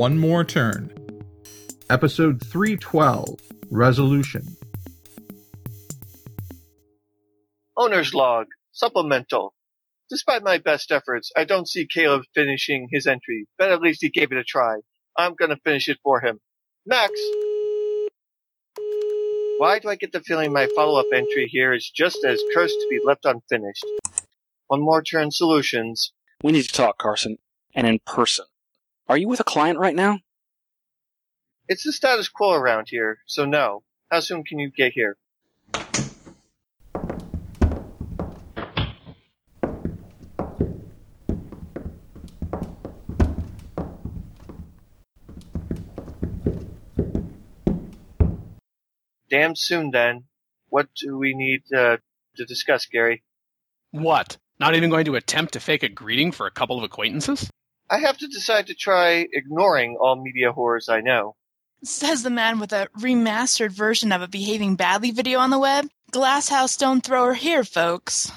One More Turn. Episode 312 Resolution. Owner's log. Supplemental. Despite my best efforts, I don't see Caleb finishing his entry, but at least he gave it a try. I'm gonna finish it for him. Max! Why do I get the feeling my follow-up entry here is just as cursed to be left unfinished? One more turn solutions. We need to talk, Carson, and in person. Are you with a client right now? It's the status quo around here, so no. How soon can you get here? Damn soon then. What do we need uh, to discuss, Gary? What? Not even going to attempt to fake a greeting for a couple of acquaintances? I have to decide to try ignoring all media horrors I know. Says the man with a remastered version of a behaving badly video on the web. Glasshouse stone thrower here, folks.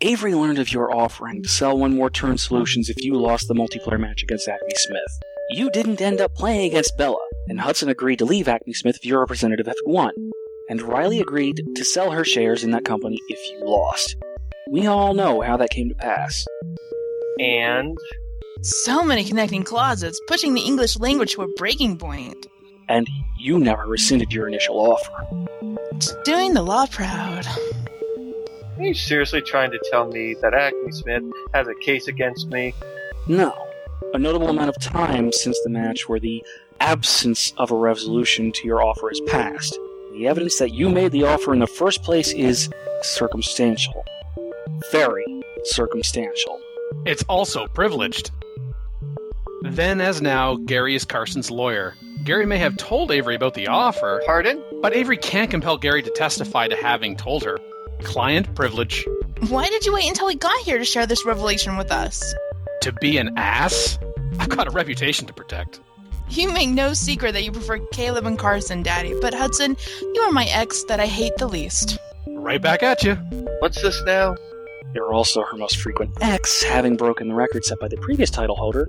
Avery learned of your offering to sell one more turn solutions if you lost the multiplayer match against Acme Smith. You didn't end up playing against Bella, and Hudson agreed to leave Acme Smith if your representative had won. And Riley agreed to sell her shares in that company if you lost. We all know how that came to pass. And So many connecting closets, pushing the English language to a breaking point. And you never rescinded your initial offer. It's doing the law proud. are you seriously trying to tell me that Acme Smith has a case against me? No. A notable amount of time since the match where the absence of a resolution to your offer has passed. The evidence that you made the offer in the first place is circumstantial. Very circumstantial. It's also privileged. Then, as now, Gary is Carson's lawyer. Gary may have told Avery about the offer, Pardon? but Avery can't compel Gary to testify to having told her. Client privilege. Why did you wait until we got here to share this revelation with us? To be an ass? I've got a reputation to protect. You make no secret that you prefer Caleb and Carson, Daddy, but Hudson, you are my ex that I hate the least. Right back at you. What's this now? You're also her most frequent ex, having broken the record set by the previous title holder.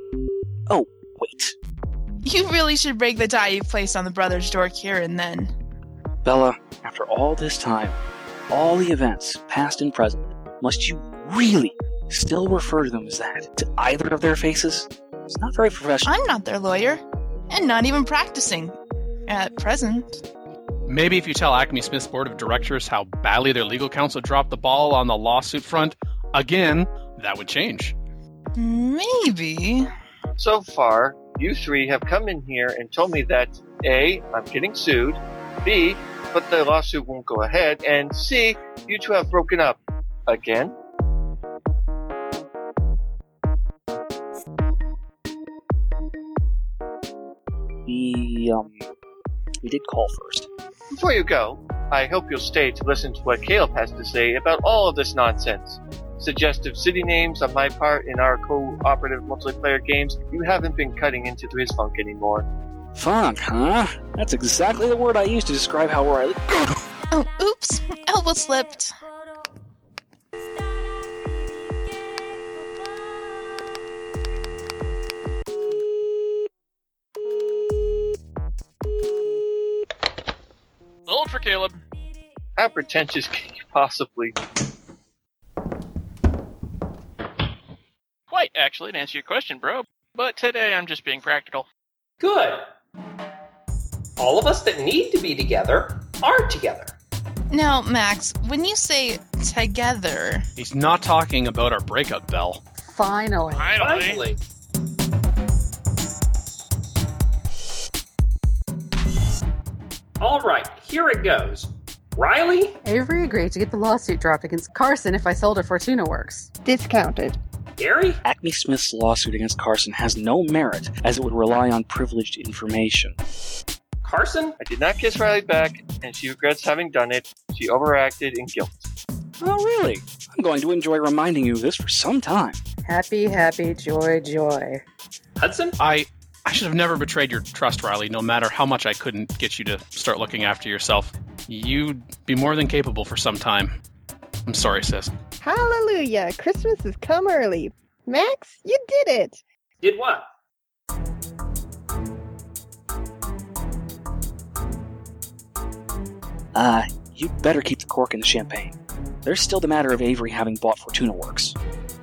Oh, wait. You really should break the tie you've placed on the brothers' door here and then. Bella, after all this time, all the events, past and present, must you really still refer to them as that to either of their faces? It's not very professional. I'm not their lawyer, and not even practicing. At present. Maybe if you tell Acme Smith's board of directors how badly their legal counsel dropped the ball on the lawsuit front, again, that would change. Maybe. So far, you three have come in here and told me that A, I'm getting sued, B, but the lawsuit won't go ahead, and C, you two have broken up. Again? We, um, we did call first. Before you go, I hope you'll stay to listen to what Caleb has to say about all of this nonsense. Suggestive city names on my part in our cooperative multiplayer games, you haven't been cutting into his funk anymore. Funk, huh? That's exactly the word I used to describe how Riley. Oh, oops. Elbow slipped. Old for Caleb. How pretentious can you possibly? Actually, to answer your question, bro. But today I'm just being practical. Good. All of us that need to be together are together. Now, Max, when you say together, He's not talking about our breakup, Bell. Finally. Finally. All right, here it goes. Riley, Avery agreed to get the lawsuit dropped against Carson if I sold her Fortuna Works. Discounted. Gary, Acme Smith's lawsuit against Carson has no merit, as it would rely on privileged information. Carson, I did not kiss Riley back, and she regrets having done it. She overacted in guilt. Oh, really? I'm going to enjoy reminding you of this for some time. Happy, happy, joy, joy. Hudson, I I should have never betrayed your trust, Riley, no matter how much I couldn't get you to start looking after yourself. You'd be more than capable for some time. I'm sorry, sis. Hallelujah! Christmas has come early. Max, you did it! Did what? Uh, you better keep the cork in the champagne. There's still the matter of Avery having bought Fortuna Works.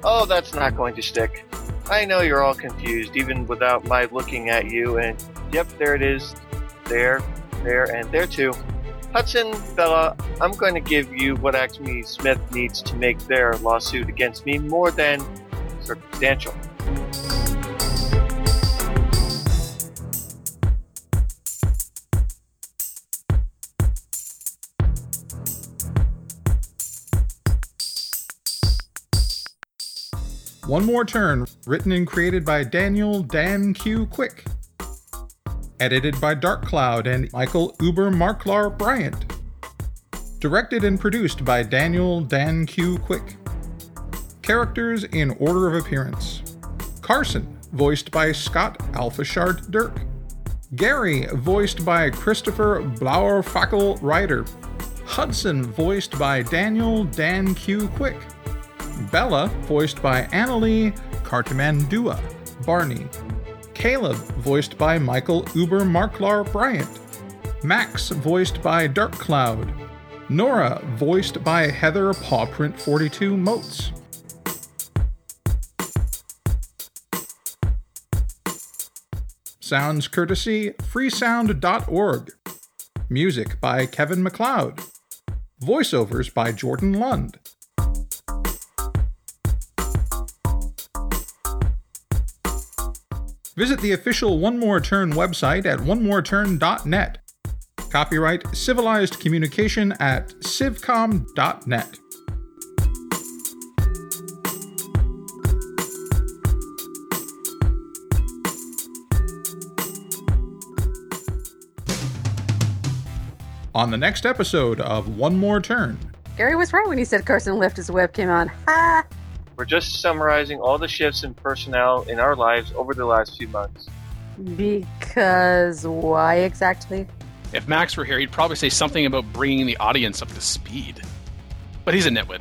Oh, that's not going to stick. I know you're all confused, even without my looking at you, and yep, there it is. There, there, and there too. Hudson, Bella, I'm going to give you what Acme Smith needs to make their lawsuit against me more than circumstantial. One More Turn, written and created by Daniel Dan Q. Quick. Edited by Dark Cloud and Michael Uber Marklar Bryant. Directed and produced by Daniel Dan Q. Quick. Characters in order of appearance Carson, voiced by Scott Alphashard Dirk. Gary, voiced by Christopher Blauerfackel Ryder. Hudson, voiced by Daniel Dan Q. Quick. Bella, voiced by Annalie Cartamandua. Barney. Caleb, voiced by Michael Uber Marklar Bryant. Max, voiced by Dark Cloud. Nora, voiced by Heather Pawprint42 Motes. Sounds courtesy freesound.org. Music by Kevin MacLeod. Voiceovers by Jordan Lund. Visit the official One More Turn website at onemoreturn.net. Copyright Civilized Communication at civcom.net. On the next episode of One More Turn, Gary was right when he said Carson left his webcam on. Ha! We're just summarizing all the shifts in personnel in our lives over the last few months. Because why exactly? If Max were here, he'd probably say something about bringing the audience up to speed. But he's a nitwit.